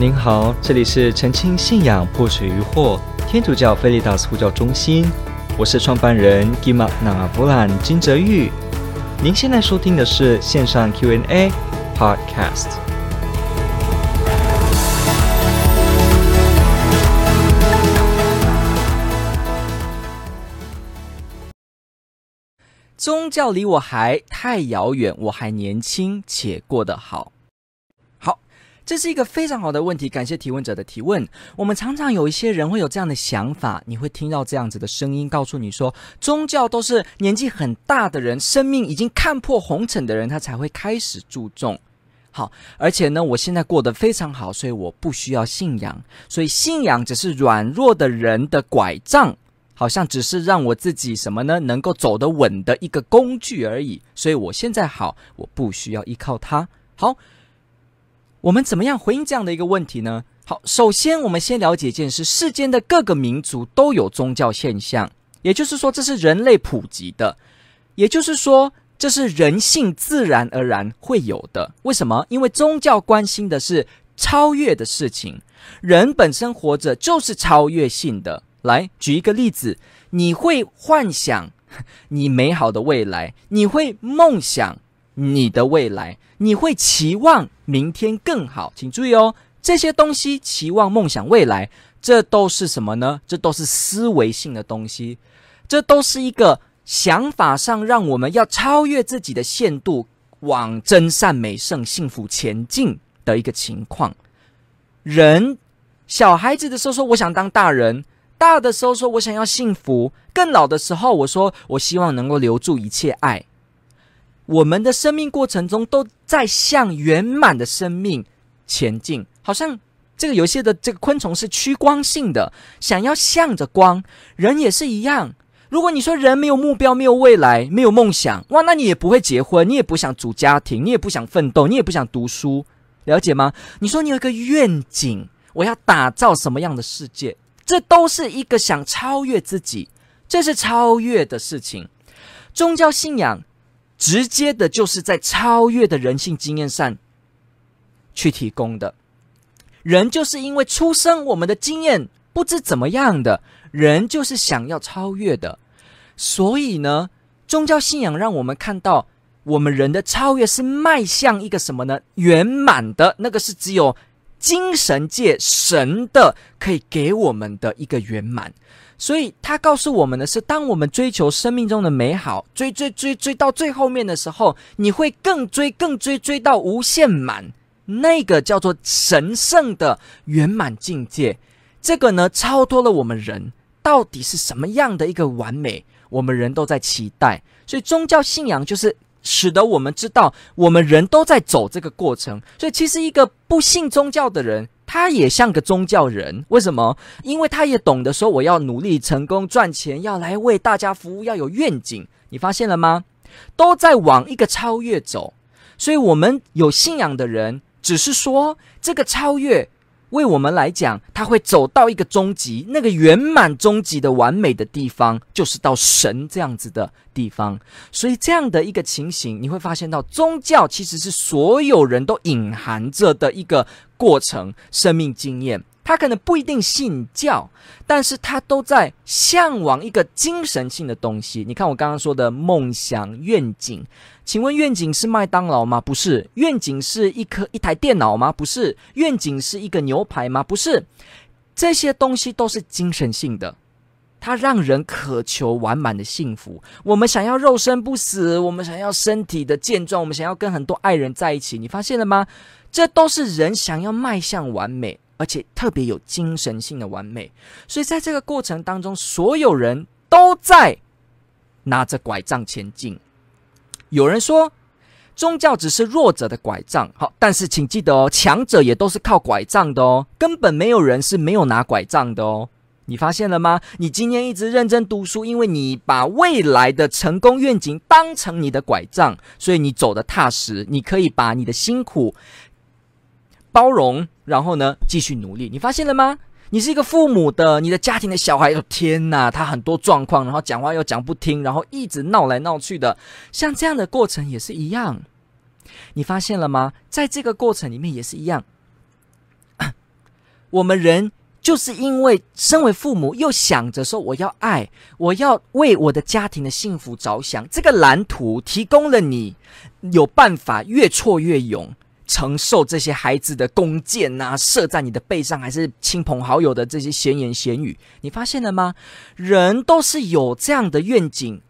您好，这里是澄清信仰破除疑惑天主教菲利达斯呼叫中心，我是创办人吉玛那弗兰金泽玉。您现在收听的是线上 Q&A Podcast。宗教离我还太遥远，我还年轻且过得好。这是一个非常好的问题，感谢提问者的提问。我们常常有一些人会有这样的想法，你会听到这样子的声音，告诉你说，宗教都是年纪很大的人，生命已经看破红尘的人，他才会开始注重。好，而且呢，我现在过得非常好，所以我不需要信仰，所以信仰只是软弱的人的拐杖，好像只是让我自己什么呢，能够走得稳的一个工具而已。所以我现在好，我不需要依靠它。好。我们怎么样回应这样的一个问题呢？好，首先我们先了解一件事：世间的各个民族都有宗教现象，也就是说，这是人类普及的，也就是说，这是人性自然而然会有的。为什么？因为宗教关心的是超越的事情，人本身活着就是超越性的。来，举一个例子，你会幻想你美好的未来，你会梦想你的未来。你会期望明天更好，请注意哦，这些东西期望、梦想未来，这都是什么呢？这都是思维性的东西，这都是一个想法上让我们要超越自己的限度，往真善美圣幸福前进的一个情况。人小孩子的时候说我想当大人，大的时候说我想要幸福，更老的时候我说我希望能够留住一切爱。我们的生命过程中都在向圆满的生命前进，好像这个游戏的这个昆虫是趋光性的，想要向着光。人也是一样。如果你说人没有目标、没有未来、没有梦想，哇，那你也不会结婚，你也不想组家庭，你也不想奋斗，你也不想读书，了解吗？你说你有一个愿景，我要打造什么样的世界？这都是一个想超越自己，这是超越的事情。宗教信仰。直接的就是在超越的人性经验上去提供的。人就是因为出生，我们的经验不知怎么样的，人就是想要超越的。所以呢，宗教信仰让我们看到，我们人的超越是迈向一个什么呢？圆满的，那个是只有精神界神的可以给我们的一个圆满。所以，他告诉我们的是，当我们追求生命中的美好，追追追追到最后面的时候，你会更追更追追到无限满，那个叫做神圣的圆满境界。这个呢，超脱了我们人到底是什么样的一个完美，我们人都在期待。所以，宗教信仰就是使得我们知道，我们人都在走这个过程。所以，其实一个不信宗教的人。他也像个宗教人，为什么？因为他也懂得说，我要努力成功赚钱，要来为大家服务，要有愿景。你发现了吗？都在往一个超越走。所以，我们有信仰的人，只是说这个超越。为我们来讲，他会走到一个终极，那个圆满终极的完美的地方，就是到神这样子的地方。所以，这样的一个情形，你会发现到宗教其实是所有人都隐含着的一个过程、生命经验。他可能不一定信教，但是他都在向往一个精神性的东西。你看我刚刚说的梦想、愿景。请问愿景是麦当劳吗？不是。愿景是一颗一台电脑吗？不是。愿景是一个牛排吗？不是。这些东西都是精神性的，它让人渴求完满的幸福。我们想要肉身不死，我们想要身体的健壮，我们想要跟很多爱人在一起。你发现了吗？这都是人想要迈向完美，而且特别有精神性的完美。所以在这个过程当中，所有人都在拿着拐杖前进。有人说，宗教只是弱者的拐杖。好，但是请记得哦，强者也都是靠拐杖的哦，根本没有人是没有拿拐杖的哦。你发现了吗？你今天一直认真读书，因为你把未来的成功愿景当成你的拐杖，所以你走得踏实。你可以把你的辛苦包容，然后呢，继续努力。你发现了吗？你是一个父母的，你的家庭的小孩，天哪，他很多状况，然后讲话又讲不听，然后一直闹来闹去的，像这样的过程也是一样。你发现了吗？在这个过程里面也是一样。我们人就是因为身为父母，又想着说我要爱，我要为我的家庭的幸福着想，这个蓝图提供了你有办法越挫越勇。承受这些孩子的弓箭呐，射在你的背上，还是亲朋好友的这些闲言闲语，你发现了吗？人都是有这样的愿景，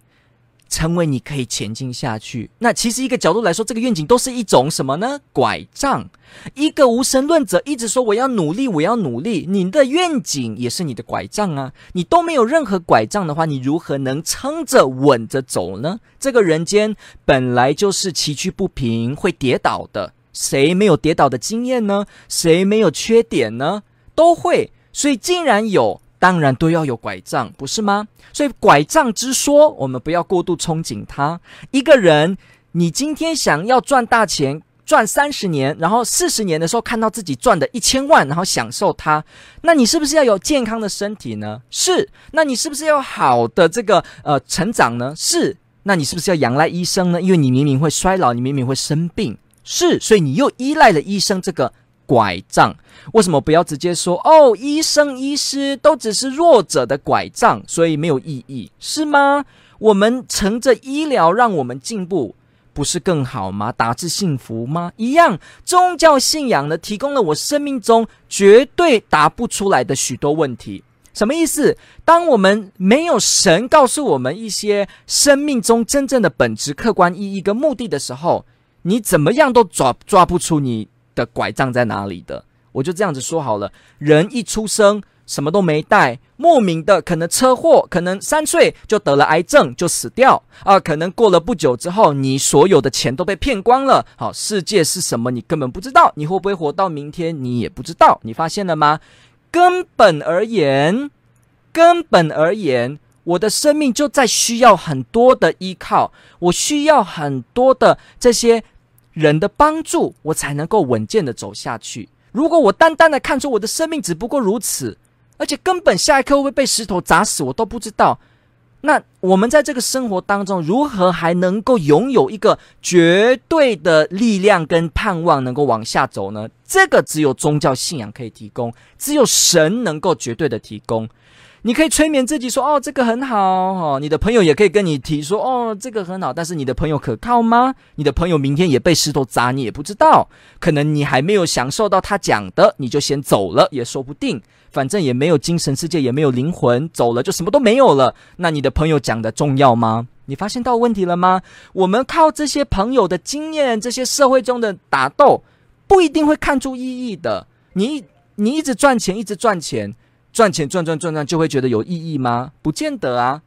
成为你可以前进下去。那其实一个角度来说，这个愿景都是一种什么呢？拐杖。一个无神论者一直说我要努力，我要努力，你的愿景也是你的拐杖啊。你都没有任何拐杖的话，你如何能撑着稳着走呢？这个人间本来就是崎岖不平，会跌倒的。谁没有跌倒的经验呢？谁没有缺点呢？都会，所以既然有，当然都要有拐杖，不是吗？所以拐杖之说，我们不要过度憧憬它。一个人，你今天想要赚大钱，赚三十年，然后四十年的时候看到自己赚的一千万，然后享受它，那你是不是要有健康的身体呢？是。那你是不是要好的这个呃成长呢？是。那你是不是要仰赖医生呢？因为你明明会衰老，你明明会生病。是，所以你又依赖了医生这个拐杖。为什么不要直接说哦，医生、医师都只是弱者的拐杖，所以没有意义，是吗？我们乘着医疗让我们进步，不是更好吗？达至幸福吗？一样，宗教信仰呢，提供了我生命中绝对答不出来的许多问题。什么意思？当我们没有神告诉我们一些生命中真正的本质、客观意义跟目的的时候，你怎么样都抓抓不出你的拐杖在哪里的，我就这样子说好了。人一出生什么都没带，莫名的可能车祸，可能三岁就得了癌症就死掉啊，可能过了不久之后，你所有的钱都被骗光了。好，世界是什么你根本不知道，你会不会活到明天你也不知道。你发现了吗？根本而言，根本而言。我的生命就在需要很多的依靠，我需要很多的这些人的帮助，我才能够稳健的走下去。如果我单单的看出我的生命只不过如此，而且根本下一刻会被石头砸死我都不知道，那我们在这个生活当中，如何还能够拥有一个绝对的力量跟盼望，能够往下走呢？这个只有宗教信仰可以提供，只有神能够绝对的提供。你可以催眠自己说：“哦，这个很好哦。”你的朋友也可以跟你提说：“哦，这个很好。”但是你的朋友可靠吗？你的朋友明天也被石头砸，你也不知道。可能你还没有享受到他讲的，你就先走了，也说不定。反正也没有精神世界，也没有灵魂，走了就什么都没有了。那你的朋友讲的重要吗？你发现到问题了吗？我们靠这些朋友的经验，这些社会中的打斗，不一定会看出意义的。你你一直赚钱，一直赚钱。赚钱赚赚赚赚就会觉得有意义吗？不见得啊。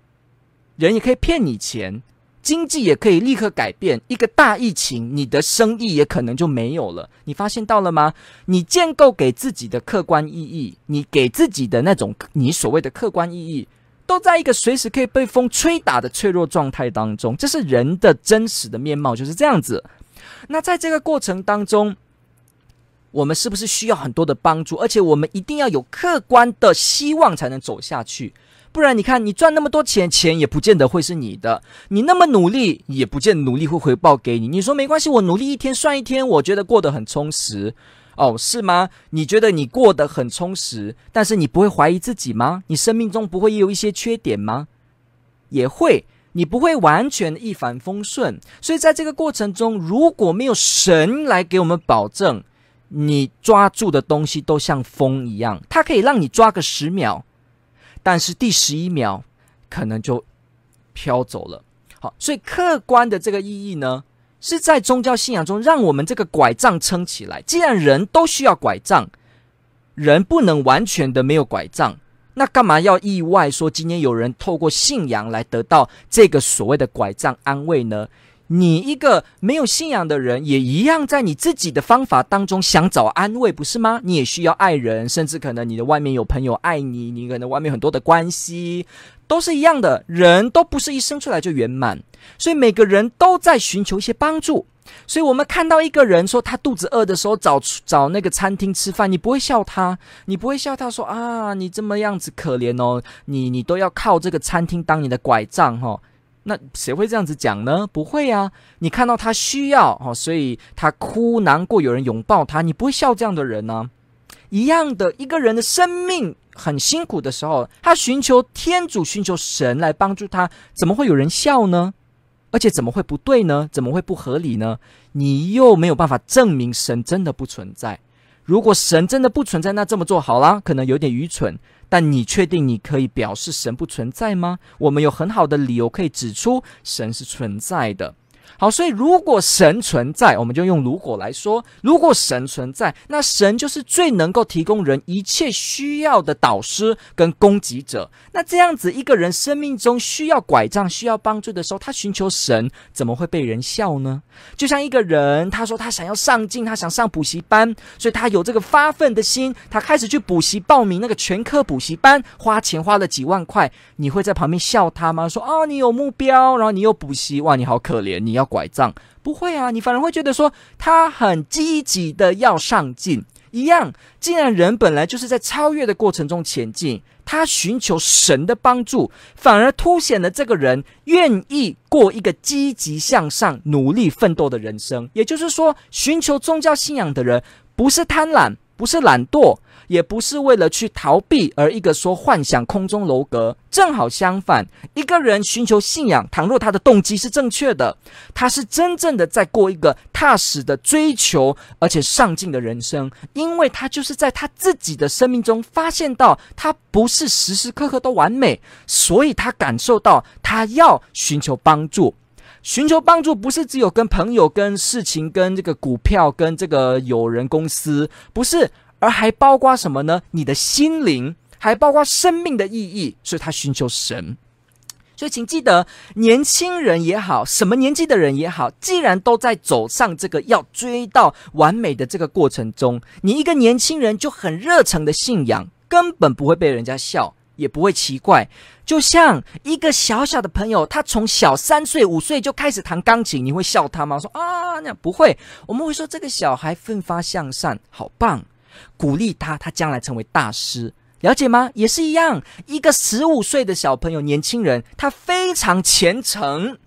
人也可以骗你钱，经济也可以立刻改变。一个大疫情，你的生意也可能就没有了。你发现到了吗？你建构给自己的客观意义，你给自己的那种你所谓的客观意义，都在一个随时可以被风吹打的脆弱状态当中。这是人的真实的面貌，就是这样子。那在这个过程当中。我们是不是需要很多的帮助？而且我们一定要有客观的希望才能走下去，不然你看，你赚那么多钱，钱也不见得会是你的；你那么努力，也不见努力会回报给你。你说没关系，我努力一天算一天，我觉得过得很充实。哦，是吗？你觉得你过得很充实，但是你不会怀疑自己吗？你生命中不会有一些缺点吗？也会，你不会完全一帆风顺。所以在这个过程中，如果没有神来给我们保证，你抓住的东西都像风一样，它可以让你抓个十秒，但是第十一秒可能就飘走了。好，所以客观的这个意义呢，是在宗教信仰中让我们这个拐杖撑起来。既然人都需要拐杖，人不能完全的没有拐杖，那干嘛要意外说今天有人透过信仰来得到这个所谓的拐杖安慰呢？你一个没有信仰的人，也一样在你自己的方法当中想找安慰，不是吗？你也需要爱人，甚至可能你的外面有朋友爱你，你可能外面很多的关系都是一样的。人都不是一生出来就圆满，所以每个人都在寻求一些帮助。所以我们看到一个人说他肚子饿的时候找找那个餐厅吃饭，你不会笑他，你不会笑他说啊，你这么样子可怜哦，你你都要靠这个餐厅当你的拐杖哈、哦。那谁会这样子讲呢？不会、啊，你看到他需要哦，所以他哭难过，有人拥抱他，你不会笑这样的人呢、一样的，一个人的生命很辛苦的时候，他寻求天主、寻求神来帮助他，怎么会有人笑呢？而且怎么会不对呢？怎么会不合理呢？你又没有办法证明神真的不存在。如果神真的不存在，那这么做好啦，可能有点愚蠢。但你确定你可以表示神不存在吗？我们有很好的理由可以指出神是存在的。好，所以如果神存在，我们就用如果来说，如果神存在，那神就是最能够提供人一切需要的导师跟供给者。那这样子，一个人生命中需要拐杖、需要帮助的时候，他寻求神，怎么会被人笑呢？就像一个人，他说他想要上进，他想上补习班，所以他有这个发奋的心，他开始去补习，报名那个全科补习班，花钱花了几万块。你会在旁边笑他吗？说啊，你有目标，然后你有补习，哇，你好可怜，你要。拐杖不会啊，你反而会觉得说他很积极的要上进一样。既然人本来就是在超越的过程中前进，他寻求神的帮助，反而凸显了这个人愿意过一个积极向上、努力奋斗的人生。也就是说，寻求宗教信仰的人不是贪婪，不是懒惰。也不是为了去逃避，而一个说幻想空中楼阁。正好相反，一个人寻求信仰，倘若他的动机是正确的，他是真正的在过一个踏实的追求，而且上进的人生。因为他就是在他自己的生命中发现到，他不是时时刻刻都完美，所以他感受到他要寻求帮助。寻求帮助不是只有跟朋友、跟事情、跟这个股票、跟这个友人、公司，不是。而还包括什么呢？你的心灵，还包括生命的意义，所以他寻求神。所以请记得，年轻人也好，什么年纪的人也好，既然都在走上这个要追到完美的这个过程中，你一个年轻人就很热诚的信仰，根本不会被人家笑，也不会奇怪。就像一个小小的朋友，他从小三岁、五岁就开始弹钢琴，你会笑他吗？说啊，那不会，我们会说这个小孩奋发向上，好棒。鼓励他，他将来成为大师，了解吗？也是一样，一个十五岁的小朋友，年轻人，他非常虔诚，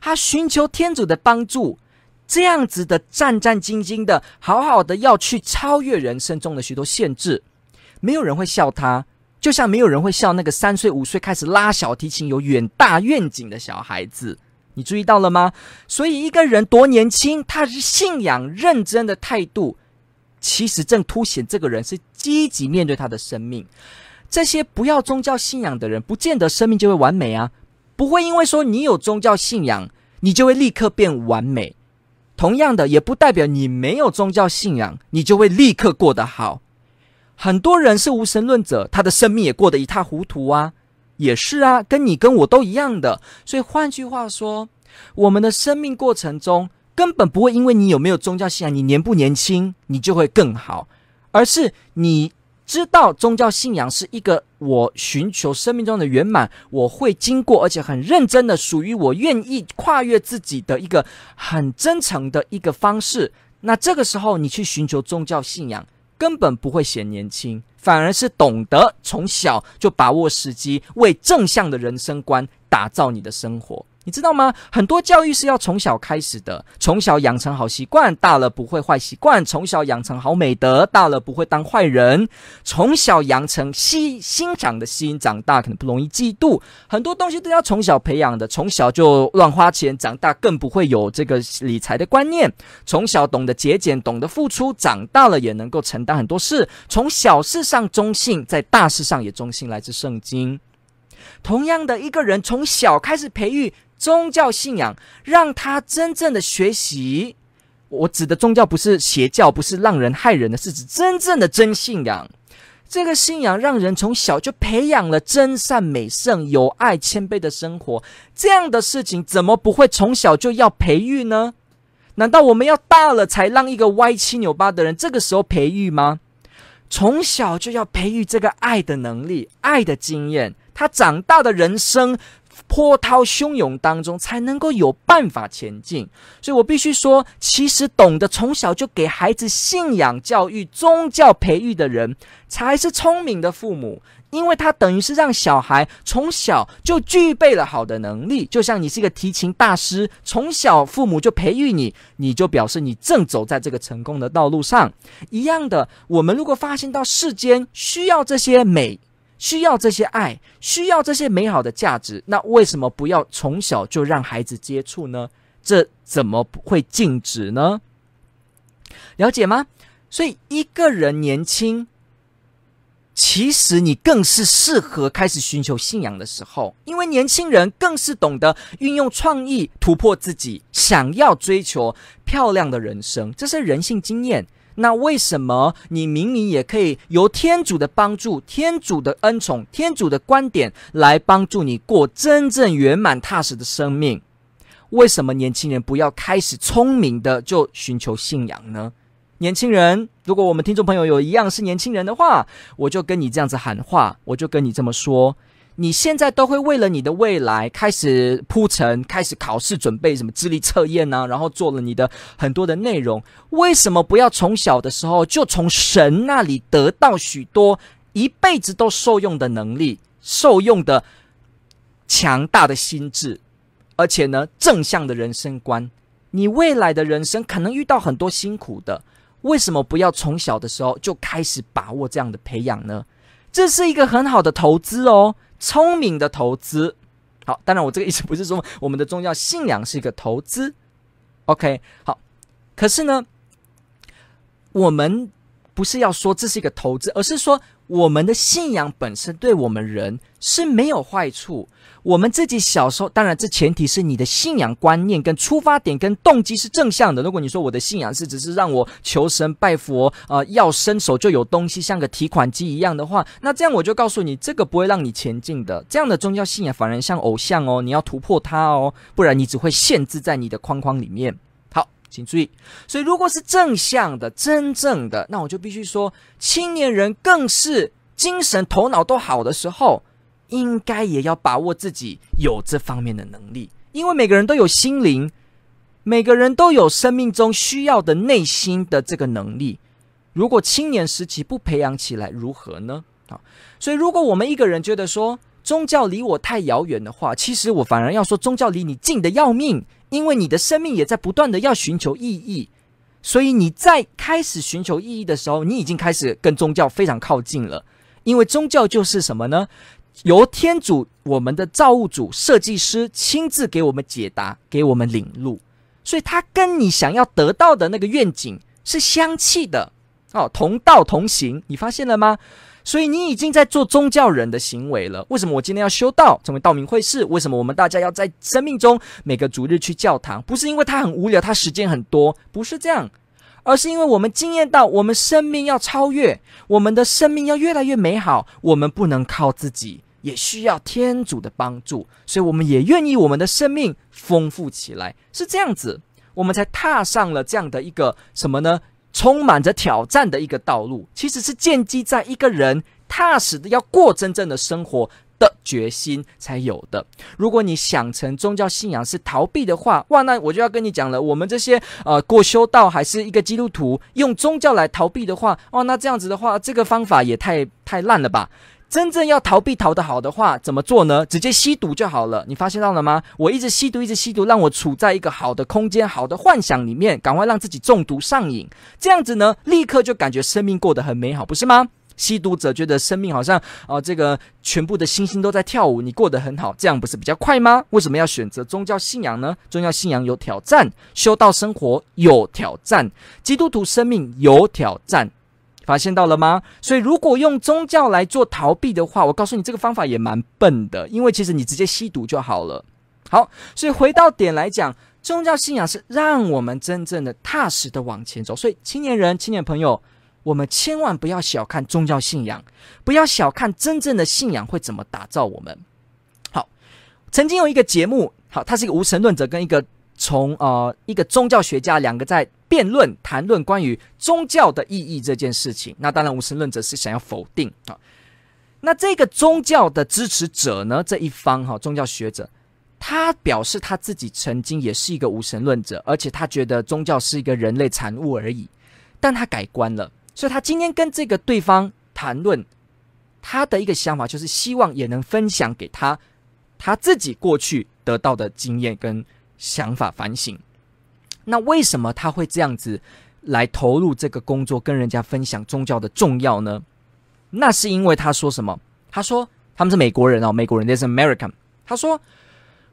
他寻求天主的帮助，这样子的战战兢兢的，好好的要去超越人生中的许多限制，没有人会笑他，就像没有人会笑那个三岁、五岁开始拉小提琴、有远大愿景的小孩子。你注意到了吗？所以一个人多年轻，他是信仰认真的态度。其实正凸显这个人是积极面对他的生命。这些不要宗教信仰的人，不见得生命就会完美啊，不会因为说你有宗教信仰，你就会立刻变完美。同样的，也不代表你没有宗教信仰，你就会立刻过得好。很多人是无神论者，他的生命也过得一塌糊涂啊，也是啊，跟你跟我都一样的。所以换句话说，我们的生命过程中，根本不会因为你有没有宗教信仰，你年不年轻，你就会更好，而是你知道宗教信仰是一个我寻求生命中的圆满，我会经过而且很认真的，属于我愿意跨越自己的一个很真诚的一个方式。那这个时候你去寻求宗教信仰，根本不会显年轻，反而是懂得从小就把握时机，为正向的人生观打造你的生活。你知道吗？很多教育是要从小开始的，从小养成好习惯，大了不会坏习惯；从小养成好美德，大了不会当坏人；从小养成欣欣赏的心，长大可能不容易嫉妒。很多东西都要从小培养的，从小就乱花钱，长大更不会有这个理财的观念；从小懂得节俭，懂得付出，长大了也能够承担很多事。从小事上忠信，在大事上也忠信，来自圣经。同样的，一个人从小开始培育。宗教信仰让他真正的学习，我指的宗教不是邪教，不是让人害人的，是指真正的真信仰。这个信仰让人从小就培养了真善美圣、有爱谦卑的生活。这样的事情怎么不会从小就要培育呢？难道我们要大了才让一个歪七扭八的人这个时候培育吗？从小就要培育这个爱的能力、爱的经验，他长大的人生。波涛汹涌当中才能够有办法前进，所以我必须说，其实懂得从小就给孩子信仰教育、宗教培育的人，才是聪明的父母。因为他等于是让小孩从小就具备了好的能力，就像你是一个提琴大师，从小父母就培育你，你就表示你正走在这个成功的道路上。一样的，我们如果发现到世间需要这些美，需要这些爱，需要这些美好的价值，那为什么不要从小就让孩子接触呢？这怎么会禁止呢？了解吗？所以一个人年轻，其实你更是适合开始寻求信仰的时候，因为年轻人更是懂得运用创意突破自己，想要追求漂亮的人生，这是人性经验。那为什么你明明也可以由天主的帮助、天主的恩宠、天主的观点来帮助你过真正圆满踏实的生命？为什么年轻人不要开始聪明的就寻求信仰呢？年轻人，如果我们听众朋友有一样是年轻人的话，我就跟你这样子喊话，我就跟你这么说：你现在都会为了你的未来开始铺陈，开始考试准备什么智力测验呢？然后做了你的很多的内容，为什么不要从小的时候就从神那里得到许多一辈子都受用的能力、受用的强大的心智，而且呢，正向的人生观？你未来的人生可能遇到很多辛苦的。为什么不要从小的时候就开始把握这样的培养呢？这是一个很好的投资哦，聪明的投资。好，当然我这个意思不是说我们的宗教信仰是一个投资。OK，好，可是呢，我们不是要说这是一个投资，而是说我们的信仰本身对我们人是没有坏处。我们自己小时候，当然这前提是你的信仰观念跟出发点跟动机是正向的。如果你说我的信仰是只是让我求神拜佛，呃，要伸手就有东西，像个提款机一样的话，那这样我就告诉你，这个不会让你前进的。这样的宗教信仰反而像偶像哦，你要突破它哦，不然你只会限制在你的框框里面。好，请注意。所以如果是正向的、真正的，那我就必须说，青年人更是精神头脑都好的时候。应该也要把握自己有这方面的能力，因为每个人都有心灵，每个人都有生命中需要的内心的这个能力。如果青年时期不培养起来，如何呢？啊，所以如果我们一个人觉得说宗教离我太遥远的话，其实我反而要说宗教离你近得要命，因为你的生命也在不断的要寻求意义。所以你在开始寻求意义的时候，你已经开始跟宗教非常靠近了，因为宗教就是什么呢？由天主，我们的造物主、设计师亲自给我们解答，给我们领路，所以他跟你想要得到的那个愿景是相契的，哦，同道同行，你发现了吗？所以你已经在做宗教人的行为了。为什么我今天要修道，成为道明会士？为什么我们大家要在生命中每个主日去教堂？不是因为他很无聊，他时间很多，不是这样，而是因为我们经验到，我们生命要超越，我们的生命要越来越美好，我们不能靠自己。也需要天主的帮助，所以我们也愿意我们的生命丰富起来，是这样子，我们才踏上了这样的一个什么呢？充满着挑战的一个道路，其实是建基在一个人踏实的要过真正的生活的决心才有的。如果你想成宗教信仰是逃避的话，哇，那我就要跟你讲了，我们这些呃过修道还是一个基督徒用宗教来逃避的话，哇，那这样子的话，这个方法也太太烂了吧。真正要逃避逃得好的话，怎么做呢？直接吸毒就好了。你发现到了吗？我一直吸毒，一直吸毒，让我处在一个好的空间、好的幻想里面，赶快让自己中毒上瘾。这样子呢，立刻就感觉生命过得很美好，不是吗？吸毒者觉得生命好像啊、呃，这个全部的星星都在跳舞，你过得很好，这样不是比较快吗？为什么要选择宗教信仰呢？宗教信仰有挑战，修道生活有挑战，基督徒生命有挑战。发现到了吗？所以如果用宗教来做逃避的话，我告诉你这个方法也蛮笨的，因为其实你直接吸毒就好了。好，所以回到点来讲，宗教信仰是让我们真正的踏实的往前走。所以青年人、青年朋友，我们千万不要小看宗教信仰，不要小看真正的信仰会怎么打造我们。好，曾经有一个节目，好，他是一个无神论者跟一个。从呃一个宗教学家两个在辩论谈论关于宗教的意义这件事情，那当然无神论者是想要否定啊。那这个宗教的支持者呢，这一方哈宗教学者，他表示他自己曾经也是一个无神论者，而且他觉得宗教是一个人类产物而已，但他改观了，所以他今天跟这个对方谈论。他的一个想法就是希望也能分享给他他自己过去得到的经验跟想法反省。那为什么他会这样子来投入这个工作，跟人家分享宗教的重要呢？那是因为他说什么？他说他们是美国人哦，美国人，This American。他说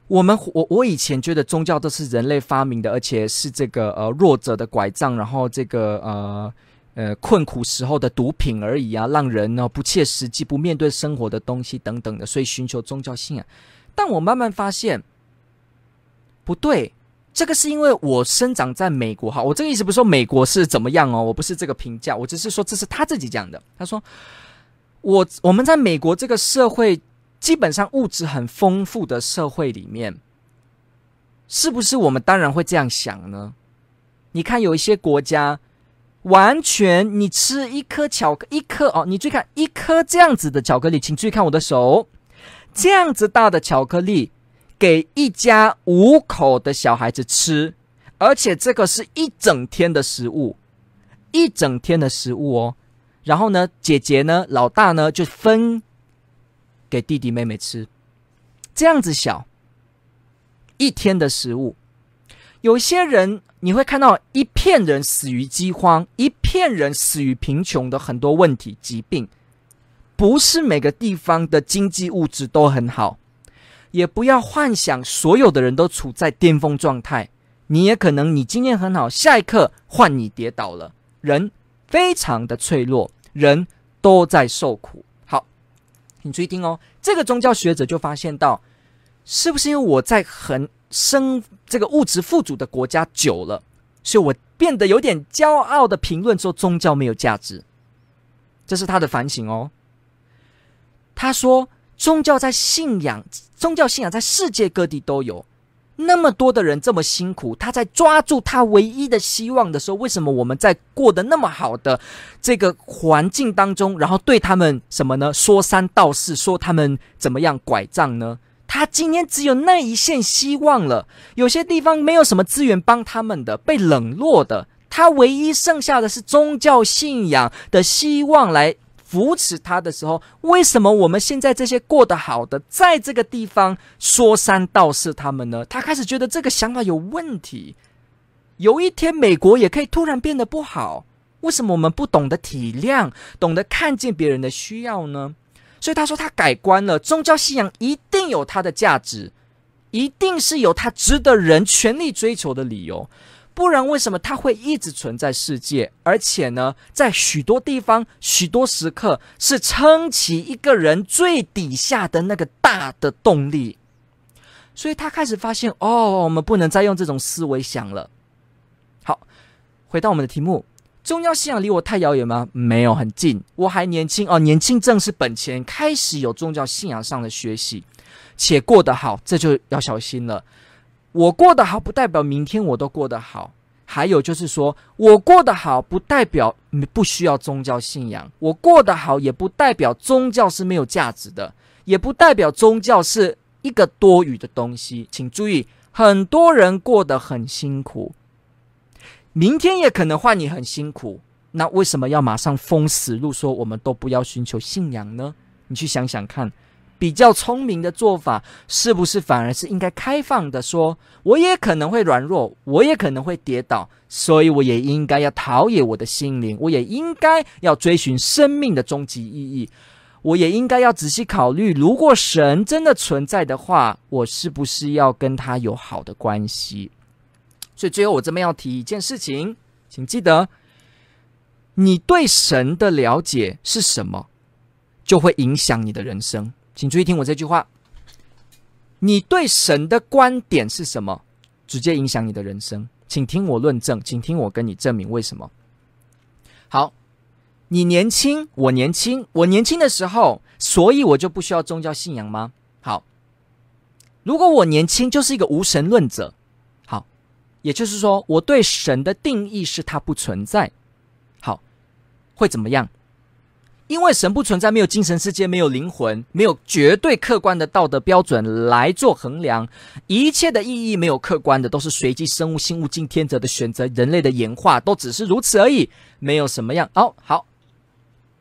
我们我我以前觉得宗教都是人类发明的，而且是这个呃弱者的拐杖，然后这个呃。呃，困苦时候的毒品而已啊，让人呢不切实际、不面对生活的东西等等的，所以寻求宗教信仰。但我慢慢发现，不对，这个是因为我生长在美国哈。我这个意思不是说美国是怎么样哦，我不是这个评价，我只是说这是他自己讲的。他说，我我们在美国这个社会，基本上物质很丰富的社会里面，是不是我们当然会这样想呢？你看有一些国家。完全，你吃一颗巧克，一颗哦，你注意看一颗这样子的巧克力，请注意看我的手，这样子大的巧克力，给一家五口的小孩子吃，而且这个是一整天的食物，一整天的食物哦。然后呢，姐姐呢，老大呢，就分给弟弟妹妹吃，这样子小，一天的食物。有些人你会看到一片人死于饥荒，一片人死于贫穷的很多问题疾病，不是每个地方的经济物质都很好，也不要幻想所有的人都处在巅峰状态。你也可能你今天很好，下一刻换你跌倒了。人非常的脆弱，人都在受苦。好，你注意听哦，这个宗教学者就发现到，是不是因为我在很。生这个物质富足的国家久了，所以我变得有点骄傲的评论说宗教没有价值，这是他的反省哦。他说宗教在信仰，宗教信仰在世界各地都有，那么多的人这么辛苦，他在抓住他唯一的希望的时候，为什么我们在过得那么好的这个环境当中，然后对他们什么呢？说三道四，说他们怎么样拐杖呢？他今天只有那一线希望了，有些地方没有什么资源帮他们的，被冷落的，他唯一剩下的是宗教信仰的希望来扶持他的时候，为什么我们现在这些过得好的，在这个地方说三道四他们呢？他开始觉得这个想法有问题。有一天，美国也可以突然变得不好，为什么我们不懂得体谅，懂得看见别人的需要呢？所以他说他改观了，宗教信仰一定有它的价值，一定是有它值得人全力追求的理由，不然为什么它会一直存在世界？而且呢，在许多地方、许多时刻，是撑起一个人最底下的那个大的动力。所以他开始发现，哦，我们不能再用这种思维想了。好，回到我们的题目。宗教信仰离我太遥远吗？没有，很近。我还年轻哦，年轻正是本钱。开始有宗教信仰上的学习，且过得好，这就要小心了。我过得好，不代表明天我都过得好。还有就是说，我过得好，不代表不需要宗教信仰。我过得好，也不代表宗教是没有价值的，也不代表宗教是一个多余的东西。请注意，很多人过得很辛苦。明天也可能换你很辛苦，那为什么要马上封死路，说我们都不要寻求信仰呢？你去想想看，比较聪明的做法是不是反而是应该开放的说，我也可能会软弱，我也可能会跌倒，所以我也应该要陶冶我的心灵，我也应该要追寻生命的终极意义，我也应该要仔细考虑，如果神真的存在的话，我是不是要跟他有好的关系？所以最后我这边要提一件事情，请记得，你对神的了解是什么，就会影响你的人生。请注意听我这句话：你对神的观点是什么，直接影响你的人生。请听我论证，请听我跟你证明为什么。好，你年轻，我年轻，我年轻的时候，所以我就不需要宗教信仰吗？好，如果我年轻就是一个无神论者。好也就是说，我对神的定义是它不存在。好，会怎么样？因为神不存在，没有精神世界，没有灵魂，没有绝对客观的道德标准来做衡量，一切的意义没有客观的，都是随机生物、性物竞天择的选择，人类的演化都只是如此而已，没有什么样。哦好，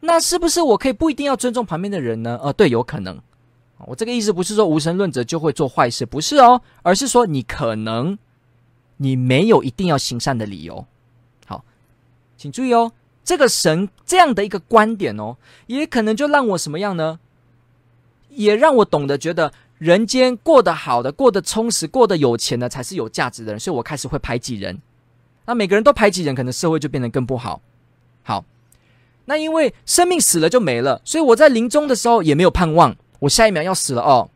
那是不是我可以不一定要尊重旁边的人呢？呃，对，有可能。我这个意思不是说无神论者就会做坏事，不是哦，而是说你可能你没有一定要行善的理由。好，请注意哦，这个神这样的一个观点哦，也可能就让我什么样呢？也让我懂得觉得人间过得好的、过得充实、过得有钱的才是有价值的人，所以我开始会排挤人。那每个人都排挤人，可能社会就变得更不好。好，那因为生命死了就没了，所以我在临终的时候也没有盼望。我下一秒要死了哦，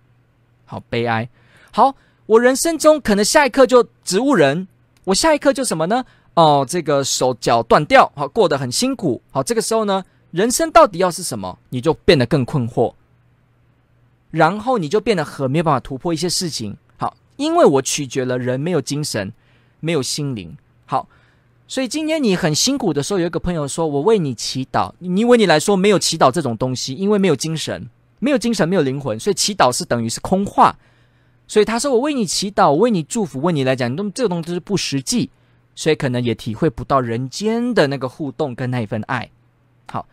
好悲哀。好，我人生中可能下一刻就植物人，我下一刻就什么呢？哦，这个手脚断掉，好，过得很辛苦。好，这个时候呢，人生到底要是什么？你就变得更困惑，然后你就变得很没有办法突破一些事情。好，因为我取决了人没有精神，没有心灵。好，所以今天你很辛苦的时候，有一个朋友说：“我为你祈祷。”你为你来说没有祈祷这种东西，因为没有精神。没有精神，没有灵魂，所以祈祷是等于是空话。所以他说：“我为你祈祷，我为你祝福。为你来讲，那这个东西是不实际，所以可能也体会不到人间的那个互动跟那一份爱。”好，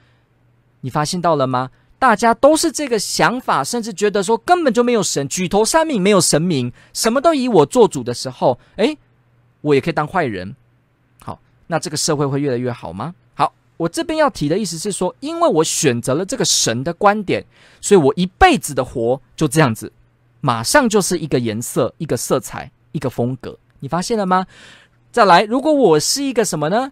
你发现到了吗？大家都是这个想法，甚至觉得说根本就没有神，举头三命没有神明，什么都以我做主的时候，诶，我也可以当坏人。好，那这个社会会越来越好吗？好我这边要提的意思是说，因为我选择了这个神的观点，所以我一辈子的活就这样子，马上就是一个颜色、一个色彩、一个风格。你发现了吗？再来，如果我是一个什么呢？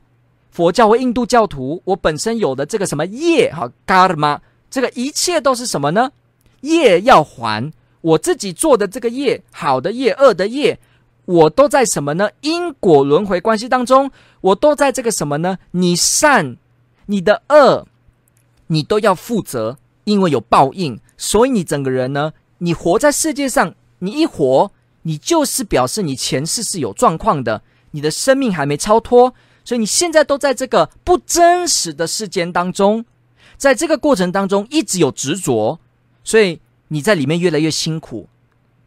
佛教或印度教徒，我本身有的这个什么业，哈，karma，这个一切都是什么呢？业要还，我自己做的这个业，好的业、恶的业，我都在什么呢？因果轮回关系当中，我都在这个什么呢？你善。你的恶，你都要负责，因为有报应，所以你整个人呢，你活在世界上，你一活，你就是表示你前世是有状况的，你的生命还没超脱，所以你现在都在这个不真实的世间当中，在这个过程当中一直有执着，所以你在里面越来越辛苦，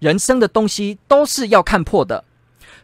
人生的东西都是要看破的，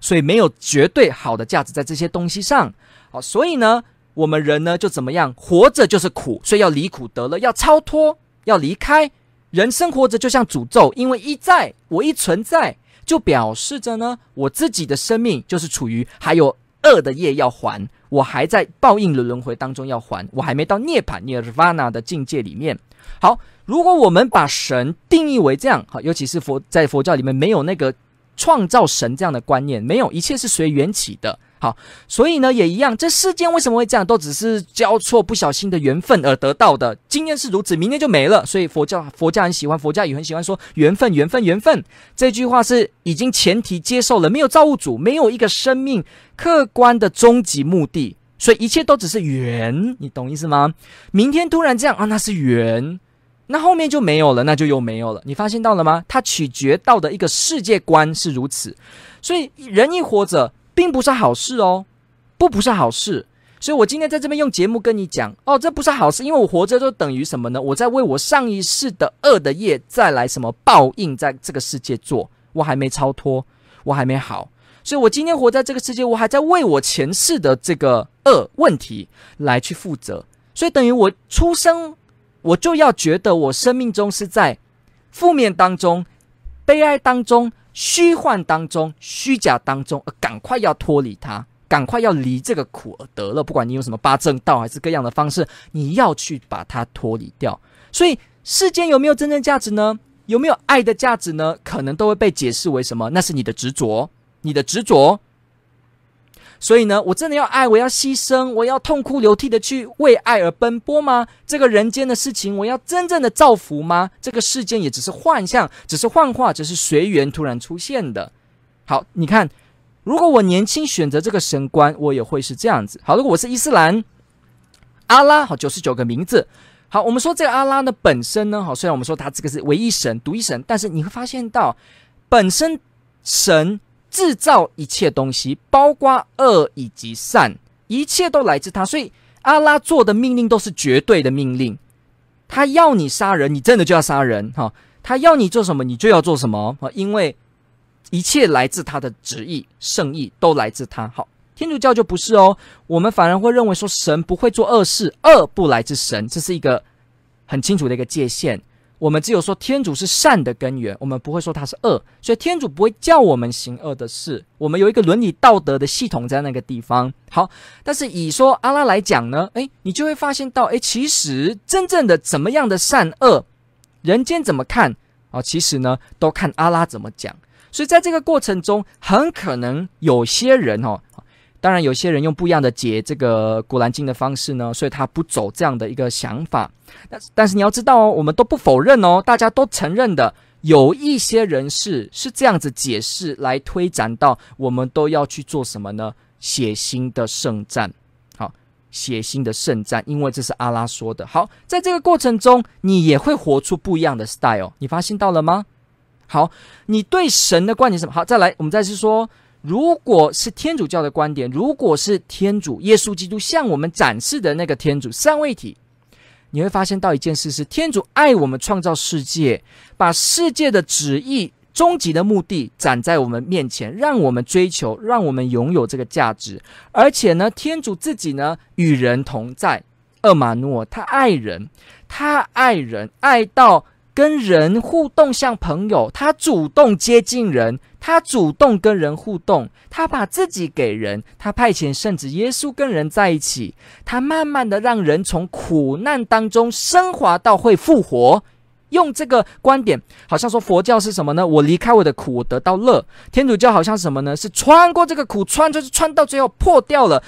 所以没有绝对好的价值在这些东西上，好，所以呢。我们人呢，就怎么样？活着就是苦，所以要离苦得乐，要超脱，要离开。人生活着就像诅咒，因为一在，我一存在，就表示着呢，我自己的生命就是处于还有恶的业要还，我还在报应的轮回当中要还，我还没到涅槃涅槃的境界里面。好，如果我们把神定义为这样，好，尤其是佛在佛教里面没有那个创造神这样的观念，没有，一切是随缘起的。好，所以呢，也一样。这世间为什么会这样？都只是交错不小心的缘分而得到的。今天是如此，明天就没了。所以佛教佛教很喜欢，佛教也很喜欢说缘分，缘分，缘分。这句话是已经前提接受了，没有造物主，没有一个生命客观的终极目的，所以一切都只是缘。你懂意思吗？明天突然这样啊，那是缘，那后面就没有了，那就又没有了。你发现到了吗？它取决到的一个世界观是如此。所以人一活着。并不是好事哦，不，不是好事。所以我今天在这边用节目跟你讲哦，这不是好事，因为我活着就等于什么呢？我在为我上一世的恶的业再来什么报应，在这个世界做，我还没超脱，我还没好，所以我今天活在这个世界，我还在为我前世的这个恶问题来去负责。所以等于我出生，我就要觉得我生命中是在负面当中、悲哀当中。虚幻当中，虚假当中，而赶快要脱离它，赶快要离这个苦而得乐。不管你用什么八正道还是各样的方式，你要去把它脱离掉。所以世间有没有真正价值呢？有没有爱的价值呢？可能都会被解释为什么？那是你的执着，你的执着。所以呢，我真的要爱，我要牺牲，我要痛哭流涕的去为爱而奔波吗？这个人间的事情，我要真正的造福吗？这个世间也只是幻象，只是幻化，只是随缘突然出现的。好，你看，如果我年轻选择这个神官，我也会是这样子。好，如果我是伊斯兰，阿拉，好，九十九个名字。好，我们说这个阿拉呢本身呢，好，虽然我们说他这个是唯一神、独一神，但是你会发现到本身神。制造一切东西，包括恶以及善，一切都来自他。所以阿拉做的命令都是绝对的命令。他要你杀人，你真的就要杀人，哈。他要你做什么，你就要做什么，因为一切来自他的旨意，圣意都来自他。好，天主教就不是哦，我们反而会认为说神不会做恶事，恶不来自神，这是一个很清楚的一个界限。我们只有说天主是善的根源，我们不会说他是恶，所以天主不会叫我们行恶的事。我们有一个伦理道德的系统在那个地方。好，但是以说阿拉来讲呢，诶，你就会发现到，诶，其实真正的怎么样的善恶，人间怎么看啊？其实呢，都看阿拉怎么讲。所以在这个过程中，很可能有些人哦。当然，有些人用不一样的解这个《古兰经》的方式呢，所以他不走这样的一个想法。但但是你要知道哦，我们都不否认哦，大家都承认的，有一些人士是这样子解释来推展到我们都要去做什么呢？血腥的圣战，好，血腥的圣战，因为这是阿拉说的。好，在这个过程中，你也会活出不一样的 style，你发现到了吗？好，你对神的观点是什么？好，再来，我们再次说。如果是天主教的观点，如果是天主耶稣基督向我们展示的那个天主三位一体，你会发现到一件事是：天主爱我们，创造世界，把世界的旨意、终极的目的展在我们面前，让我们追求，让我们拥有这个价值。而且呢，天主自己呢与人同在，厄玛诺，他爱人，他爱人，爱到。跟人互动像朋友，他主动接近人，他主动跟人互动，他把自己给人，他派遣圣子耶稣跟人在一起，他慢慢的让人从苦难当中升华到会复活。用这个观点，好像说佛教是什么呢？我离开我的苦，我得到乐。天主教好像什么呢？是穿过这个苦，穿就是穿到最后破掉了。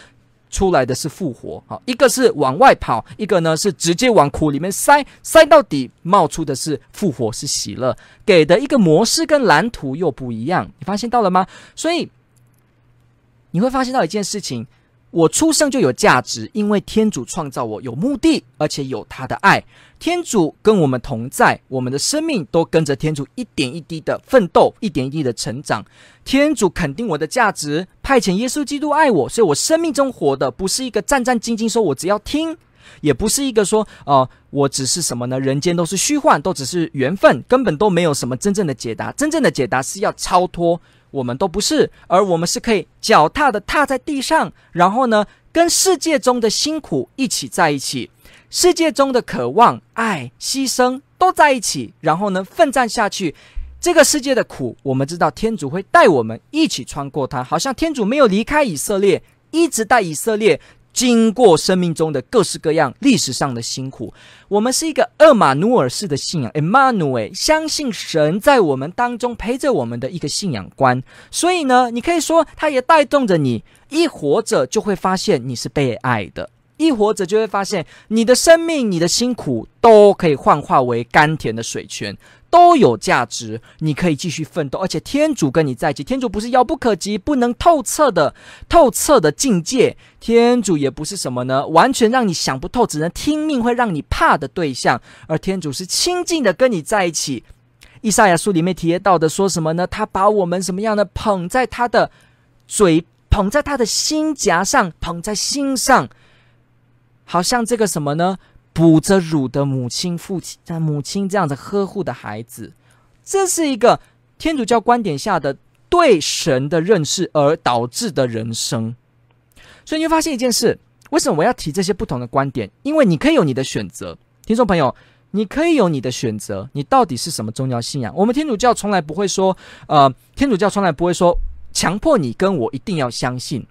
出来的是复活，好，一个是往外跑，一个呢是直接往苦里面塞，塞到底冒出的是复活，是喜乐，给的一个模式跟蓝图又不一样，你发现到了吗？所以你会发现到一件事情。我出生就有价值，因为天主创造我有目的，而且有他的爱。天主跟我们同在，我们的生命都跟着天主一点一滴的奋斗，一点一滴的成长。天主肯定我的价值，派遣耶稣基督爱我，所以我生命中活的不是一个战战兢兢，说我只要听，也不是一个说，呃，我只是什么呢？人间都是虚幻，都只是缘分，根本都没有什么真正的解答。真正的解答是要超脱。我们都不是，而我们是可以脚踏的踏在地上，然后呢，跟世界中的辛苦一起在一起，世界中的渴望、爱、牺牲都在一起，然后呢，奋战下去。这个世界的苦，我们知道天主会带我们一起穿过它，好像天主没有离开以色列，一直带以色列。经过生命中的各式各样历史上的辛苦，我们是一个厄玛努尔式的信仰，Emmanuel，相信神在我们当中陪着我们的一个信仰观。所以呢，你可以说，它也带动着你，一活着就会发现你是被爱的。一活着就会发现，你的生命、你的辛苦都可以幻化为甘甜的水泉，都有价值。你可以继续奋斗，而且天主跟你在一起。天主不是遥不可及、不能透彻的透彻的境界，天主也不是什么呢？完全让你想不透、只能听命、会让你怕的对象。而天主是亲近的跟你在一起。以赛亚书里面提到的说什么呢？他把我们什么样的捧在他的嘴，捧在他的心颊上，捧在心上。好像这个什么呢？哺着乳的母亲、父亲、母亲这样子呵护的孩子，这是一个天主教观点下的对神的认识而导致的人生。所以你会发现一件事：为什么我要提这些不同的观点？因为你可以有你的选择，听众朋友，你可以有你的选择。你到底是什么宗教信仰？我们天主教从来不会说，呃，天主教从来不会说强迫你跟我一定要相信。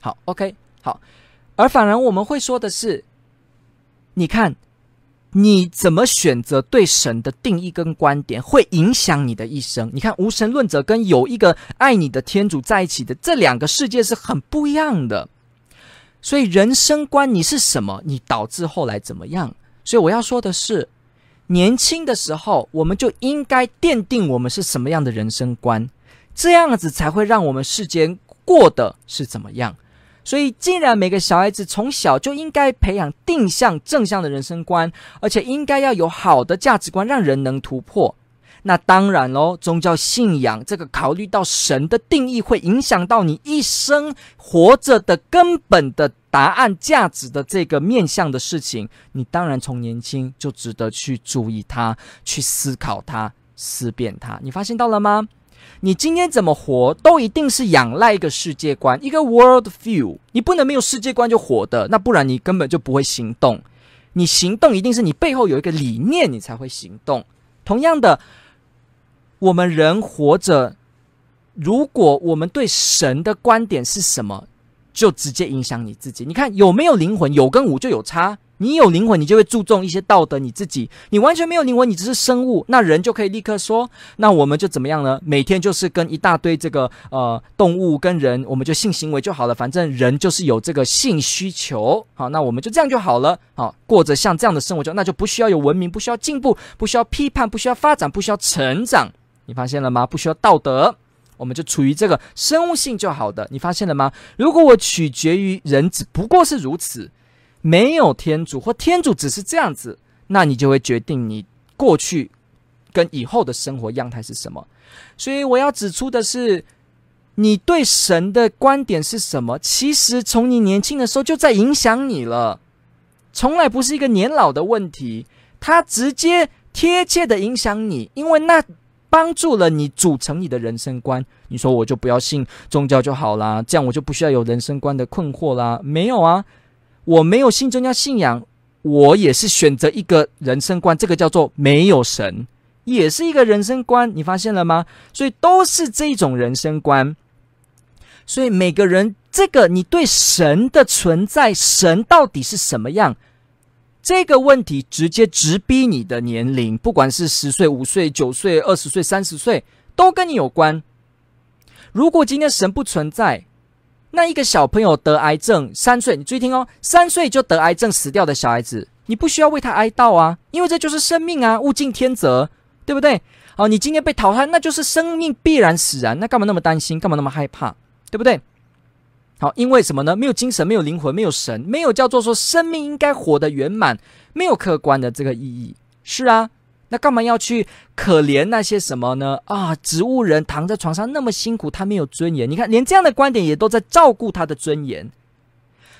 好，OK，好。而反而我们会说的是，你看你怎么选择对神的定义跟观点，会影响你的一生。你看无神论者跟有一个爱你的天主在一起的这两个世界是很不一样的。所以人生观你是什么，你导致后来怎么样。所以我要说的是，年轻的时候我们就应该奠定我们是什么样的人生观，这样子才会让我们世间过得是怎么样。所以，既然每个小孩子从小就应该培养定向正向的人生观，而且应该要有好的价值观，让人能突破，那当然喽，宗教信仰这个考虑到神的定义，会影响到你一生活着的根本的答案、价值的这个面向的事情，你当然从年轻就值得去注意它，去思考它，思辨它。你发现到了吗？你今天怎么活，都一定是仰赖一个世界观，一个 world view。你不能没有世界观就活的，那不然你根本就不会行动。你行动一定是你背后有一个理念，你才会行动。同样的，我们人活着，如果我们对神的观点是什么，就直接影响你自己。你看有没有灵魂，有跟无就有差。你有灵魂，你就会注重一些道德。你自己，你完全没有灵魂，你只是生物，那人就可以立刻说，那我们就怎么样呢？每天就是跟一大堆这个呃动物跟人，我们就性行为就好了。反正人就是有这个性需求，好，那我们就这样就好了。好，过着像这样的生活就那就不需要有文明，不需要进步，不需要批判，不需要发展，不需要成长。你发现了吗？不需要道德，我们就处于这个生物性就好的。你发现了吗？如果我取决于人，只不过是如此。没有天主，或天主只是这样子，那你就会决定你过去跟以后的生活样态是什么。所以我要指出的是，你对神的观点是什么？其实从你年轻的时候就在影响你了，从来不是一个年老的问题，它直接贴切的影响你，因为那帮助了你组成你的人生观。你说我就不要信宗教就好啦，这样我就不需要有人生观的困惑啦。没有啊。我没有信宗教信仰，我也是选择一个人生观，这个叫做没有神，也是一个人生观。你发现了吗？所以都是这种人生观。所以每个人，这个你对神的存在，神到底是什么样？这个问题直接直逼你的年龄，不管是十岁、五岁、九岁、二十岁、三十岁，都跟你有关。如果今天神不存在，那一个小朋友得癌症，三岁，你注意听哦，三岁就得癌症死掉的小孩子，你不需要为他哀悼啊，因为这就是生命啊，物竞天择，对不对？好，你今天被淘汰，那就是生命必然使然，那干嘛那么担心，干嘛那么害怕，对不对？好，因为什么呢？没有精神，没有灵魂，没有神，没有叫做说生命应该活得圆满，没有客观的这个意义，是啊。那干嘛要去可怜那些什么呢？啊，植物人躺在床上那么辛苦，他没有尊严。你看，连这样的观点也都在照顾他的尊严。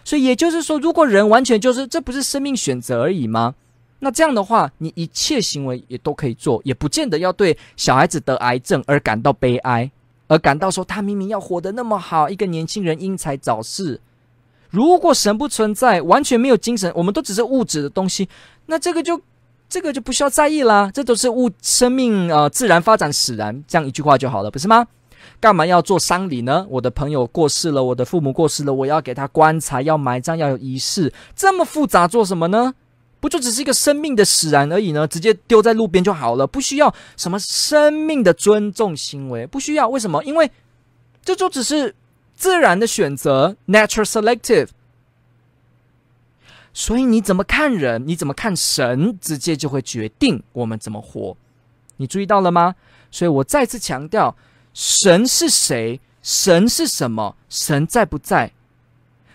所以也就是说，如果人完全就是这不是生命选择而已吗？那这样的话，你一切行为也都可以做，也不见得要对小孩子得癌症而感到悲哀，而感到说他明明要活得那么好，一个年轻人英才早逝。如果神不存在，完全没有精神，我们都只是物质的东西，那这个就。这个就不需要在意啦，这都是物生命呃自然发展使然，这样一句话就好了，不是吗？干嘛要做丧礼呢？我的朋友过世了，我的父母过世了，我要给他棺材，要埋葬，要有仪式，这么复杂做什么呢？不就只是一个生命的使然而已呢？直接丢在路边就好了，不需要什么生命的尊重行为，不需要。为什么？因为这就只是自然的选择，natural selective。所以你怎么看人，你怎么看神，直接就会决定我们怎么活。你注意到了吗？所以我再次强调，神是谁？神是什么？神在不在？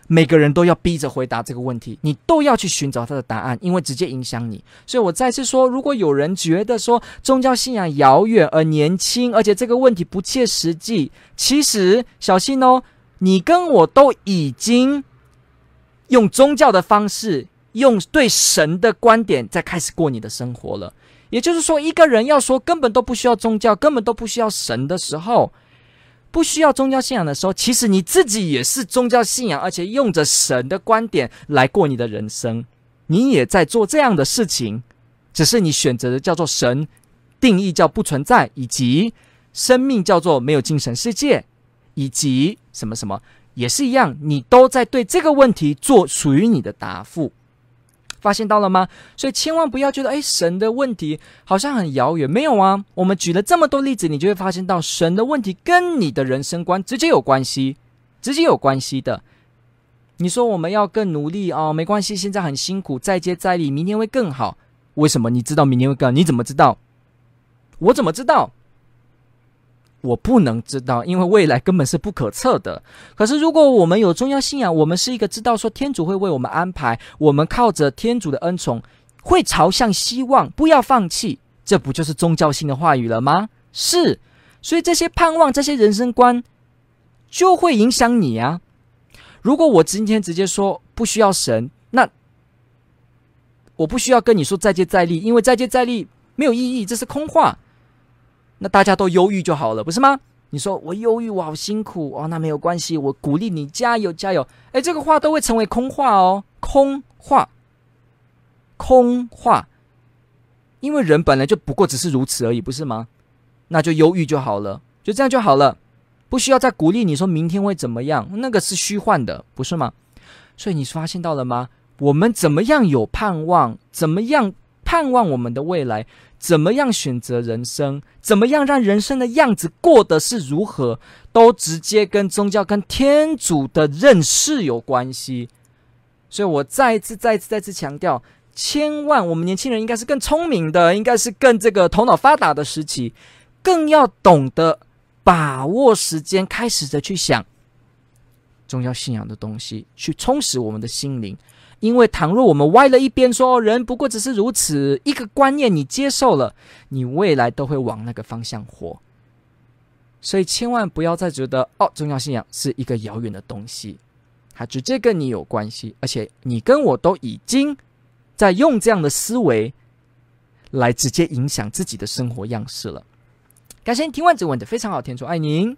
每个人都要逼着回答这个问题，你都要去寻找他的答案，因为直接影响你。所以我再次说，如果有人觉得说宗教信仰遥远而年轻，而且这个问题不切实际，其实小心哦，你跟我都已经。用宗教的方式，用对神的观点，在开始过你的生活了。也就是说，一个人要说根本都不需要宗教，根本都不需要神的时候，不需要宗教信仰的时候，其实你自己也是宗教信仰，而且用着神的观点来过你的人生。你也在做这样的事情，只是你选择的叫做神定义叫不存在，以及生命叫做没有精神世界，以及什么什么。也是一样，你都在对这个问题做属于你的答复，发现到了吗？所以千万不要觉得，哎，神的问题好像很遥远。没有啊，我们举了这么多例子，你就会发现到神的问题跟你的人生观直接有关系，直接有关系的。你说我们要更努力哦，没关系，现在很辛苦，再接再厉，明天会更好。为什么？你知道明天会更好？你怎么知道？我怎么知道？我不能知道，因为未来根本是不可测的。可是，如果我们有宗教信仰，我们是一个知道说天主会为我们安排，我们靠着天主的恩宠，会朝向希望，不要放弃。这不就是宗教性的话语了吗？是，所以这些盼望、这些人生观，就会影响你啊。如果我今天直接说不需要神，那我不需要跟你说再接再厉，因为再接再厉没有意义，这是空话。那大家都忧郁就好了，不是吗？你说我忧郁，我好辛苦哦，那没有关系，我鼓励你加油加油。哎，这个话都会成为空话哦，空话，空话，因为人本来就不过只是如此而已，不是吗？那就忧郁就好了，就这样就好了，不需要再鼓励你说明天会怎么样，那个是虚幻的，不是吗？所以你发现到了吗？我们怎么样有盼望？怎么样盼望我们的未来？怎么样选择人生？怎么样让人生的样子过得是如何？都直接跟宗教、跟天主的认识有关系。所以我再一次、再一次、再次强调，千万我们年轻人应该是更聪明的，应该是更这个头脑发达的时期，更要懂得把握时间，开始的去想宗教信仰的东西，去充实我们的心灵。因为倘若我们歪了一边说，人不过只是如此一个观念，你接受了，你未来都会往那个方向活。所以千万不要再觉得哦，宗教信仰是一个遥远的东西，它直接跟你有关系，而且你跟我都已经在用这样的思维来直接影响自己的生活样式了。感谢您听完这问的非常好，天主爱您。